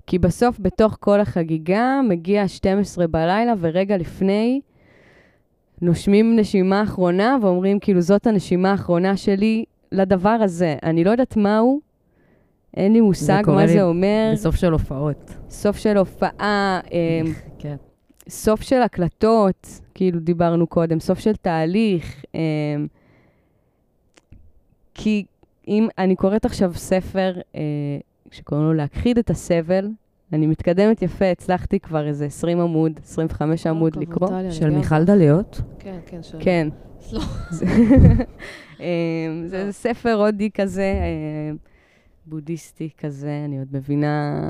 כי בסוף, בתוך כל החגיגה, מגיע 12 בלילה, ורגע לפני, נושמים נשימה אחרונה ואומרים, כאילו, זאת הנשימה האחרונה שלי לדבר הזה. אני לא יודעת מהו, אין לי מושג קורה מה לי זה אומר. בסוף של הופעות. סוף של הופעה, אה, כן. סוף של הקלטות, כאילו דיברנו קודם, סוף של תהליך. אה, כי אם אני קוראת עכשיו ספר אה, שקוראים לו להכחיד את הסבל, אני מתקדמת יפה, הצלחתי כבר איזה 20 עמוד, 25 עמוד לקרוא. של מיכל. דליות. כן, כן, של... כן. לא. זה- אמ, זה ספר הודי כזה, אמ, בודהיסטי כזה, אני עוד מבינה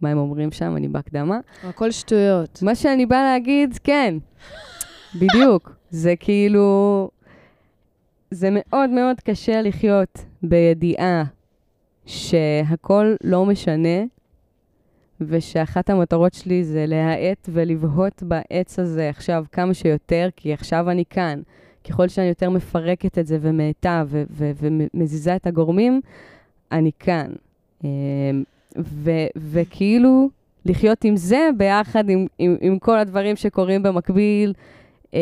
מה הם אומרים שם, אני בהקדמה. הכל שטויות. מה שאני באה להגיד, כן, בדיוק. זה כאילו... זה מאוד מאוד קשה לחיות בידיעה שהכל לא משנה, ושאחת המטרות שלי זה להאט ולבהות בעץ הזה עכשיו כמה שיותר, כי עכשיו אני כאן. ככל שאני יותר מפרקת את זה ומאטה ומזיזה את הגורמים, אני כאן. אמ, וכאילו, לחיות עם זה ביחד עם, עם, עם כל הדברים שקורים במקביל, אה,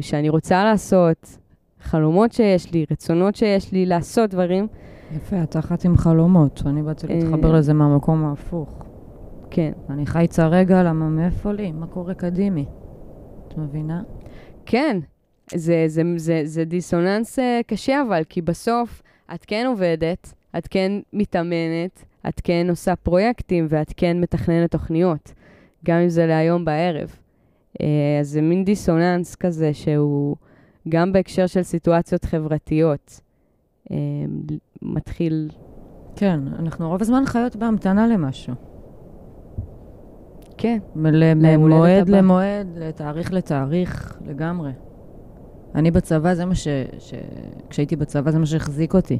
שאני רוצה לעשות, חלומות שיש לי, רצונות שיש לי, לעשות דברים. יפה, את אחת עם חלומות. אני באתי אה. להתחבר לזה מהמקום ההפוך. כן. אני חייצה רגע, למה מאיפה לי? מה קורה קדימי? את מבינה? כן, זה, זה, זה, זה דיסוננס אה, קשה, אבל כי בסוף את כן עובדת, את כן מתאמנת, את כן עושה פרויקטים ואת כן מתכננת תוכניות, גם אם זה להיום בערב. אה, אז זה מין דיסוננס כזה שהוא גם בהקשר של סיטואציות חברתיות מתחיל, כן, אנחנו רוב הזמן חיות בהמתנה למשהו. כן, הבא. למועד, לתאריך לתאריך, לגמרי. אני בצבא, זה מה ש... ש... כשהייתי בצבא, זה מה שהחזיק אותי.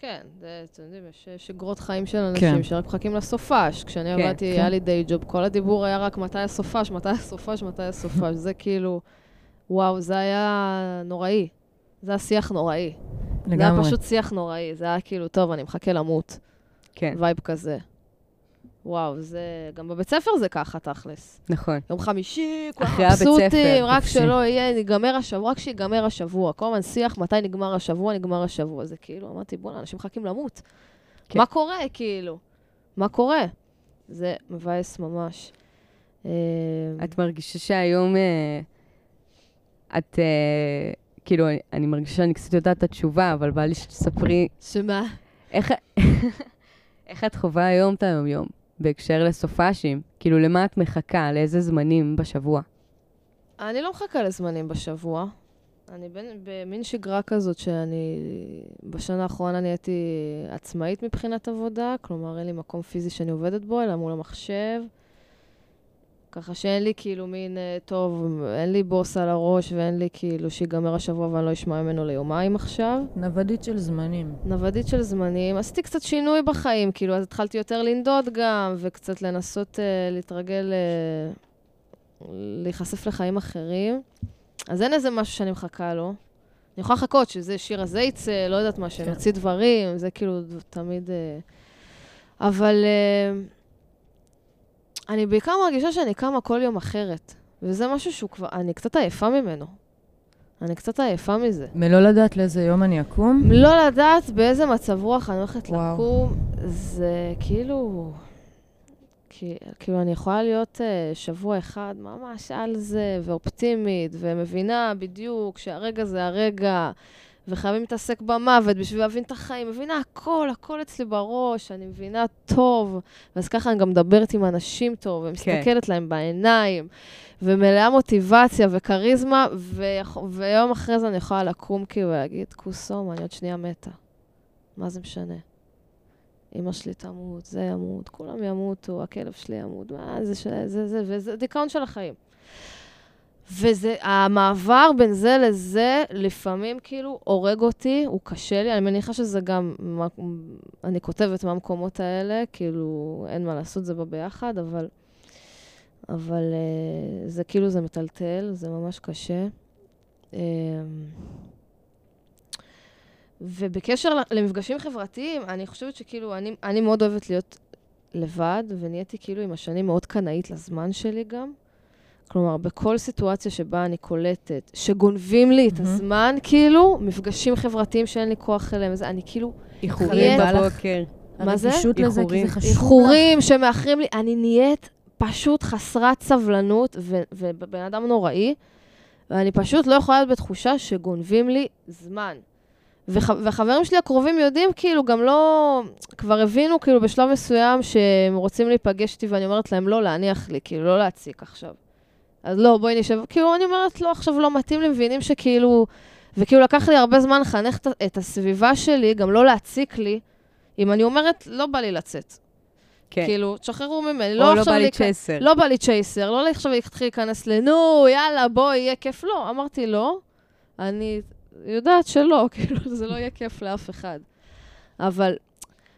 כן, זה, אתם יודעים, יש יש שגרות חיים של אנשים כן. שרק מחכים לסופש. כשאני כן, עבדתי, כן. היה לי day job, כל הדיבור היה רק מתי הסופש, מתי הסופש, מתי הסופש. זה כאילו, וואו, זה היה נוראי. זה היה שיח נוראי. זה היה לגמרי. פשוט שיח נוראי. זה היה כאילו, טוב, אני מחכה למות. כן, vibe כזה. וואו, זה... גם בבית ספר זה ככה, תכלס. נכון. יום חמישי, כולם מבסוטים, רק חופשי. שלא יהיה, ניגמר השבוע, רק שיגמר השבוע. כל הזמן שיח, מתי נגמר השבוע, נגמר השבוע. זה כאילו, אמרתי, בוא'נה, אנשים מחכים למות. כן. מה קורה, כאילו? מה קורה? זה מבאס ממש. את מרגישה שהיום אה, את, אה, כאילו, אני- אני מרגישה שאני קצת יודעת את התשובה, אבל בא לי שתספרי שמה? איך, איך את חווה היום את היום-יום בהקשר לסופאשים? כאילו, למה את מחכה? לאיזה זמנים בשבוע? אני לא מחכה לזמנים בשבוע. אני בין, במין שגרה כזאת שאני, בשנה האחרונה נהייתי עצמאית מבחינת עבודה, כלומר אין לי מקום פיזי שאני עובדת בו, אלא מול המחשב. ככה שאין לי כאילו מין, אה, טוב, אין לי בוס על הראש ואין לי כאילו שיגמר השבוע ואני לא אשמע ממנו ליומיים עכשיו. נוודית של זמנים. נוודית של זמנים. עשיתי קצת שינוי בחיים, כאילו, אז התחלתי יותר לנדוד גם, וקצת לנסות uh, להתרגל, uh, להיחשף לחיים אחרים. אז אין איזה משהו שאני מחכה לו. אני יכולה לחכות שזה שיר הזה יצא, לא יודעת מה, שנוציא דברים, זה כאילו תמיד... Uh, אבל uh, אני בעיקר מרגישה שאני קמה כל יום אחרת, וזה משהו שהוא כבר, אני קצת עייפה ממנו. אני קצת עייפה מזה. מלא לדעת לאיזה יום אני אקום? לא לדעת באיזה מצב רוח אני הולכת וואו. לקום, זה כאילו... כי, כאילו, אני יכולה להיות uh, שבוע אחד ממש על זה, ואופטימית, ומבינה בדיוק שהרגע זה הרגע, וחייבים להתעסק במוות בשביל להבין את החיים. מבינה הכל, הכל אצלי בראש, אני מבינה טוב. ואז ככה אני גם מדברת עם אנשים טוב, ומסתכלת להם בעיניים, ומלאה מוטיבציה וכריזמה, ויכ- ויום אחרי זה אני יכולה לקום כאילו ולהגיד, כוסום, אני עוד שנייה מתה. מה זה משנה? אמא שלי תמות, זה ימות, כולם ימותו, הכלב שלי ימות, מה זה, ש... זה, זה, וזה דיכאון של החיים. וזה, המעבר בין זה לזה, לפעמים כאילו הורג אותי, הוא קשה לי, אני מניחה שזה גם, אני כותבת מהמקומות האלה, כאילו, אין מה לעשות, זה בא ביחד, אבל, אבל אה, זה כאילו, זה מטלטל, זה ממש קשה. אה, ובקשר למפגשים חברתיים, אני חושבת שכאילו, אני, אני מאוד אוהבת להיות לבד, ונהייתי כאילו עם השנים מאוד קנאית לזמן שלי גם. כלומר, בכל סיטואציה שבה אני קולטת, שגונבים לי את. הזמן, כאילו, מפגשים חברתיים שאין לי כוח אליהם, זה, אני כאילו, איחורים? בבוקר. מה זה? הרגישות לזה, כי איחורים. זה חשוב. איחורים שמאחרים לי, אני נהיית פשוט חסרת סבלנות, ובן אדם נוראי, ואני פשוט לא יכולה להיות בתחושה שגונבים לי זמן. וח- והחברים שלי הקרובים יודעים, כאילו, גם לא... כבר הבינו, כאילו, בשלב מסוים שהם רוצים להיפגש איתי, ואני אומרת להם, לא להניח לי, כאילו, לא להציק עכשיו. אז לא, בואי נשב, כאילו, אני אומרת, לא, עכשיו לא מתאים לי, מבינים שכאילו... וכאילו, לקח לי הרבה זמן לחנך את- הסביבה שלי, גם לא להציק לי, אם אני אומרת, לא בא לי לצאת. כן. כאילו, תשחררו ממני, או לא לא בא לי צ'ייסר. לא בא לי צ'ייסר, לא עכשיו להתחיל להיכנס לנו, יאללה, בואי, יהיה כיף. לא, אמרתי לא. אני יודעת שלא, כאילו, זה לא יהיה כיף לאף אחד. אבל,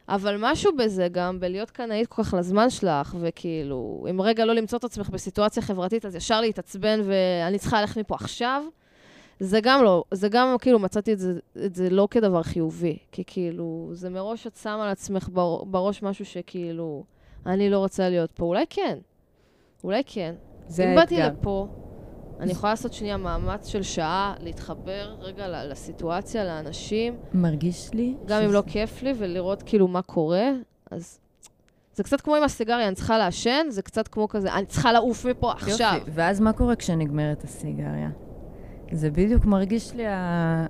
אבל משהו בזה גם, בלהיות קנאית כל כך לזמן שלך, וכאילו, אם רגע לא למצוא את עצמך בסיטואציה חברתית, אז ישר להתעצבן ואני צריכה ללכת מפה עכשיו, זה גם לא, זה גם כאילו מצאתי את זה, את זה לא כדבר חיובי, כי כאילו, זה מראש את שמה על עצמך בר, בראש משהו שכאילו, אני לא רוצה להיות פה. אולי כן, אולי כן. זה אם באתי האתגר. לפה, אני יכולה לעשות שנייה מאמץ של שעה, להתחבר רגע לסיטואציה, לאנשים, מרגיש לי... גם אם לא כיף לי, ולראות כאילו מה קורה, אז... זה קצת כמו עם הסיגריה, אני צריכה לעשן, זה קצת כמו כזה, אני צריכה לעוף מפה עכשיו. יופי. ואז מה קורה כשנגמרת הסיגריה? זה בדיוק מרגיש לי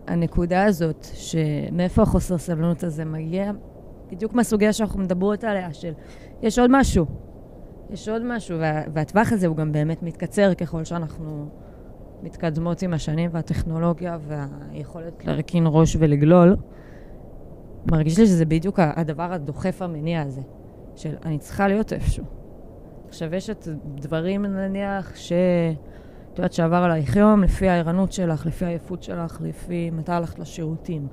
הנקודה הזאת, שמאיפה החוסר סבלנות הזה מגיע, בדיוק מהסוגיה שאנחנו מדברות עליה, של יש עוד משהו. יש עוד משהו, וה, והטווח הזה הוא גם באמת מתקצר ככל שאנחנו מתקדמות עם השנים, והטכנולוגיה והיכולת להרכין ראש ולגלול. מרגיש לי שזה בדיוק הדבר הדוחף המניע הזה, של אני צריכה להיות איפשהו. עכשיו, יש את דברים, נניח, ש... את יודעת שעבר עלייך יום, לפי הערנות שלך, לפי העייפות שלך, לפי מתי הלכת לשירותים.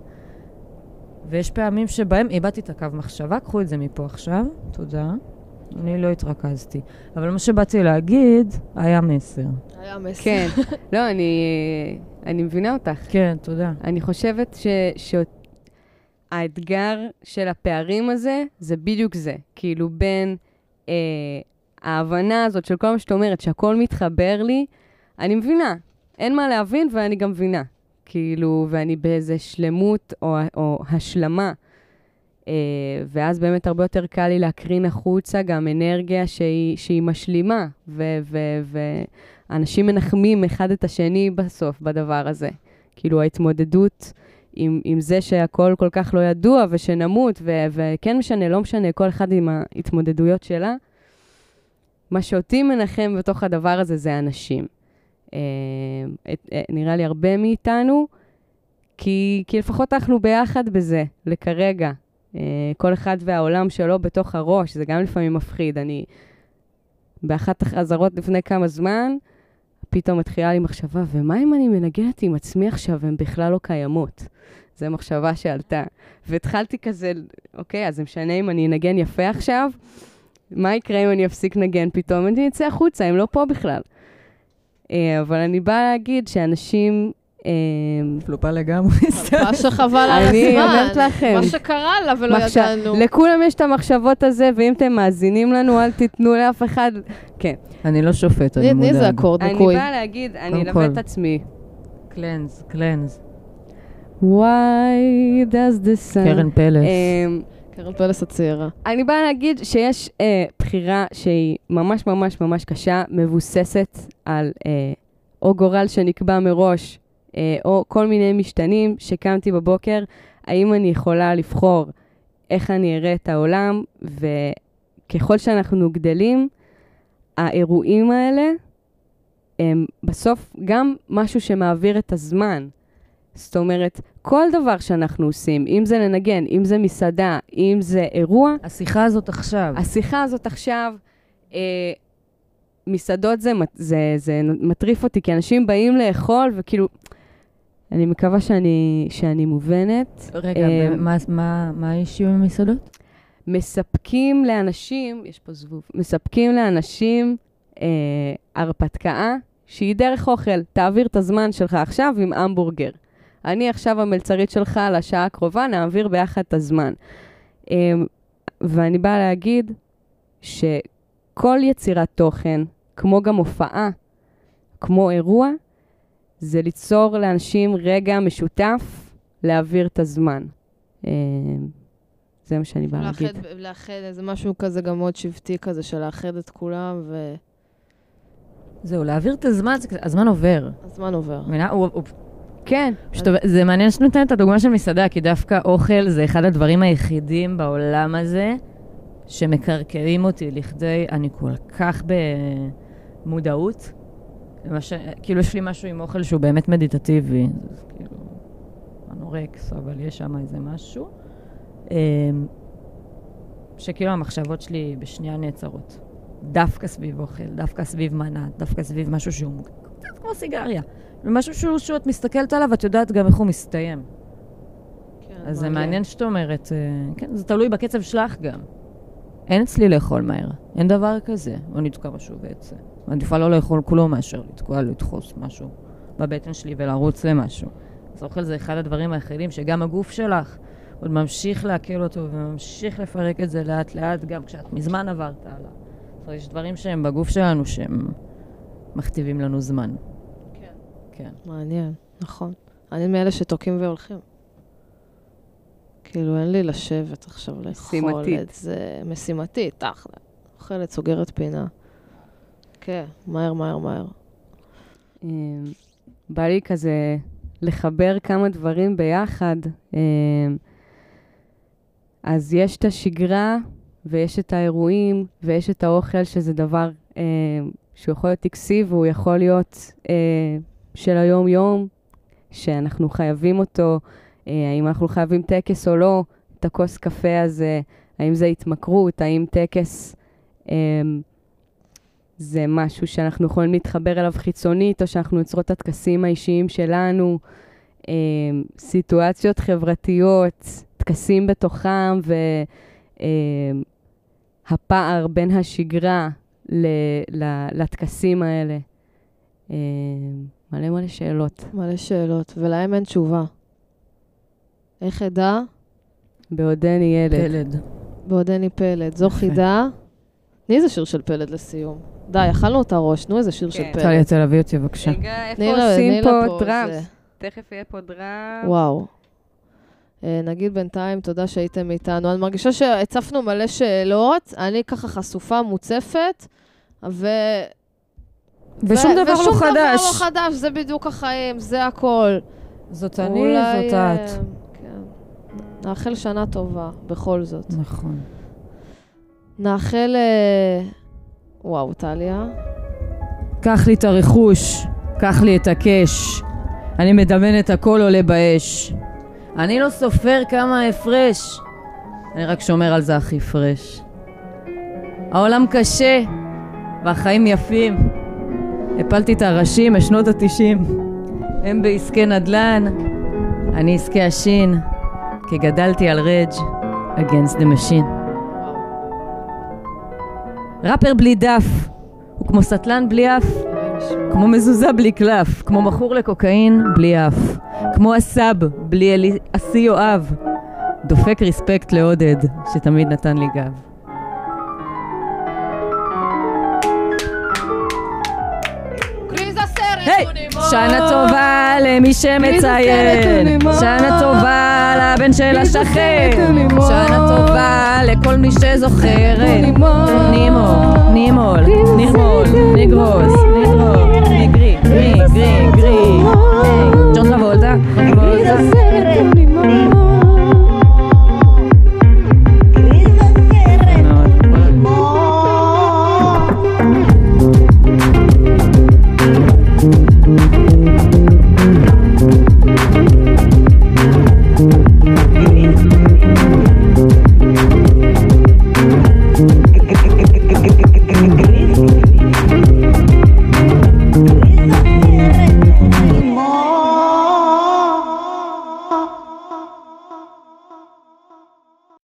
ויש פעמים שבהם איבדתי את הקו מחשבה, קחו את זה מפה עכשיו, תודה. אני לא התרכזתי. אבל מה שבאתי להגיד היה מסר. היה מסר. כן. לא, אני, אני מבינה אותך. כן, תודה. אני חושבת ש... שהאתגר של הפערים הזה, זה בדיוק זה. כאילו, בין אה, ההבנה הזאת של כל מה שאת אומרת, שהכל מתחבר לי, אני מבינה. אין מה להבין ואני גם מבינה. כאילו, ואני באיזה שלמות או, או השלמה. אה, ואז באמת הרבה יותר קל לי להקרין החוצה גם אנרגיה שהיא, שהיא משלימה, ואנשים מנחמים אחד את השני בסוף בדבר הזה. כאילו ההתמודדות עם, עם זה שהכל כל כך לא ידוע ושנמות, וכן משנה, לא משנה, כל אחד עם ההתמודדויות שלה. מה שאותי מנחם בתוך הדבר הזה זה אנשים. אה, את- אה, נראה לי הרבה מאיתנו, כי, כי לפחות אנחנו ביחד בזה, לכרגע. אה, כל אחד והעולם שלו בתוך הראש, זה גם לפעמים מפחיד. אני, באחת החזרות לפני כמה זמן, פתאום מתחילה לי מחשבה, ומה אם אני מנגנת עם עצמי עכשיו והן בכלל לא קיימות? זו מחשבה שעלתה. והתחלתי כזה, אוקיי, אז זה משנה אם אני אנגן יפה עכשיו? מה יקרה אם אני אפסיק לנגן פתאום? אני אצא החוצה, הם לא פה בכלל. אה, אבל אני באה להגיד שאנשים... אה, פלופה לגמרי. מה שחבל על הזמן. אני אומרת לכם. מה שקרה לה ולא ידענו. לכולם יש את המחשבות הזה, ואם אתם מאזינים לנו, אל תיתנו לאף אחד... כן. אני לא שופט, אני. תני איזה אקורד אני ניקוי. באה להגיד, אני אלווה. את עצמי. קלנז, קלנז. Why does the sun... קרן פלס. אמ, קרן פלס הצעירה. אני באה להגיד שיש אה, בחירה שהיא ממש ממש ממש קשה, מבוססת על אה, או גורל שנקבע מראש, או כל מיני משתנים שקמתי בבוקר, האם אני יכולה לבחור איך אני אראה את העולם, וככל שאנחנו גדלים, האירועים האלה הם בסוף גם משהו שמעביר את הזמן. זאת אומרת, כל דבר שאנחנו עושים, אם זה לנגן, אם זה מסעדה, אם זה אירוע, השיחה הזאת עכשיו. השיחה הזאת עכשיו, אה, מסעדות זה, זה, זה מטריף אותי, כי אנשים באים לאכול, וכאילו, אני מקווה שאני, שאני מובנת. רגע, אה, ומה- מה- מה האישיו עם המסעדות? מספקים לאנשים, יש פה זבוב, מספקים לאנשים אה, הרפתקה שהיא דרך אוכל. תעביר את הזמן שלך עכשיו עם המבורגר. אני עכשיו המלצרית שלך לשעה הקרובה, נעביר ביחד את הזמן. אה, ואני באה להגיד שכל יצירת תוכן, כמו גם הופעה, כמו אירוע, זה ליצור לאנשים רגע משותף להעביר את הזמן. אה, זה מה שאני באה להגיד. לאחד, לאחד איזה משהו כזה גם מאוד שבטי כזה, של לאחד את כולם, זהו, להעביר את הזמן, הזמן עובר. והזמן עובר. מבינה? הוא- הוא- כן. פשוט, זה מעניין שאת נותנת את הדוגמה של מסעדה, כי דווקא אוכל זה אחד הדברים היחידים בעולם הזה שמקרקרים אותי לכדי, אני כל כך במודעות. למש... כאילו, יש לי משהו עם אוכל שהוא באמת מדיטטיבי. זה כאילו, אנורקס, אבל יש שם איזה משהו. אמ, שכאילו המחשבות שלי בשנייה נעצרות. דווקא סביב אוכל, דווקא סביב מנה, דווקא סביב משהו שהוא קצת כמו סיגריה. ומשהו שהוא, שאת מסתכלת עליו, את יודעת גם איך הוא מסתיים. כן, אז זה מעניין שאת אומרת, אה, כן, זה תלוי בקצב שלך גם. אין אצלי לאכול מהר, אין דבר כזה. או נתקע משהו בעצם. מעדיפה לא לאכול כלום מאשר לתקוע, לדחוס משהו בבטן שלי ולרוץ למשהו. אז אוכל זה אחד הדברים היחידים שגם הגוף שלך עוד ממשיך לעכל אותו וממשיך לפרק את זה לאט-לאט, גם כשאת מזמן עברת. זאת אומרת, יש דברים שהם בגוף שלנו שהם מכתיבים לנו זמן. כן. כן. מעניין, נכון. אני מאלה שתוקעים והולכים. כאילו, אין לי לשבת עכשיו לאכול משימתית. את זה. משימתית, תכל'ה. אוכלת, סוגרת פינה. כן, מהר, מהר, מהר. אה, בא לי כזה לחבר כמה דברים ביחד. אה, אז יש את השגרה, ויש את האירועים, ויש את האוכל, שזה דבר אה, שהוא יכול להיות טקסי, והוא יכול להיות אה, של היום-יום, שאנחנו חייבים אותו, אה, האם אנחנו חייבים טקס או לא, את הכוס קפה הזה, האם זה התמכרות, האם טקס... אה, זה משהו שאנחנו יכולים להתחבר אליו חיצונית, או שאנחנו יוצרות את הטקסים האישיים שלנו, אה, סיטואציות חברתיות, טקסים בתוכם, והפער בין השגרה ל, ל, לטקסים האלה. אה, מלא מלא שאלות. מלא שאלות, ולהם אין תשובה. איך אדע? בעודני ילד. ילד. בעודני פלד. זו. חידה. תני איזה שיר של פלד לסיום. די, אכלנו את הראש, תנו איזה שיר של כן. פלד. טלי, יצא להביא אותי בבקשה. רגע, איפה תני לה- עושים תני לה פה. דראמס? תכף יהיה פה דראמס. וואו. אה, נגיד בינתיים, תודה שהייתם איתנו. אני מרגישה שהצפנו מלא שאלות, אני ככה חשופה, מוצפת, ו... ושום ו- דבר לא ושום דבר חדש. לא חדש, זה בדיוק החיים, זה הכל. זאת אני, אולי, זאת אה, את. כן. נאחל שנה טובה, בכל זאת. נכון. נאחל... אה, וואו, טליה. קח לי את הרכוש, קח לי את הקש. אני מדמיין את הכל עולה באש. אני לא סופר כמה ההפרש, אני רק שומר על זה הכי פרש. העולם קשה, והחיים יפים. הפלתי את הראשים משנות התשעים. הם בעסקי נדל"ן, אני עסקי השין, כי גדלתי על רג' against the machine. ראפר בלי דף, הוא כמו סטלן בלי אף. כמו מזוזה בלי קלף, כמו מכור לקוקאין בלי אף, כמו הסאב בלי אלי- אסי יואב, דופק ריספקט לעודד, שתמיד נתן לי גב. היי, שנה טובה למי שמציין, שנה טובה לבן של השכן, שנה טובה לכל מי שזוכר, נימול, נימול, נימול, נגרוס, נגרוס, נגרי, גרי, גרי, גרי, ג'ון נגרוס! טרבולטה.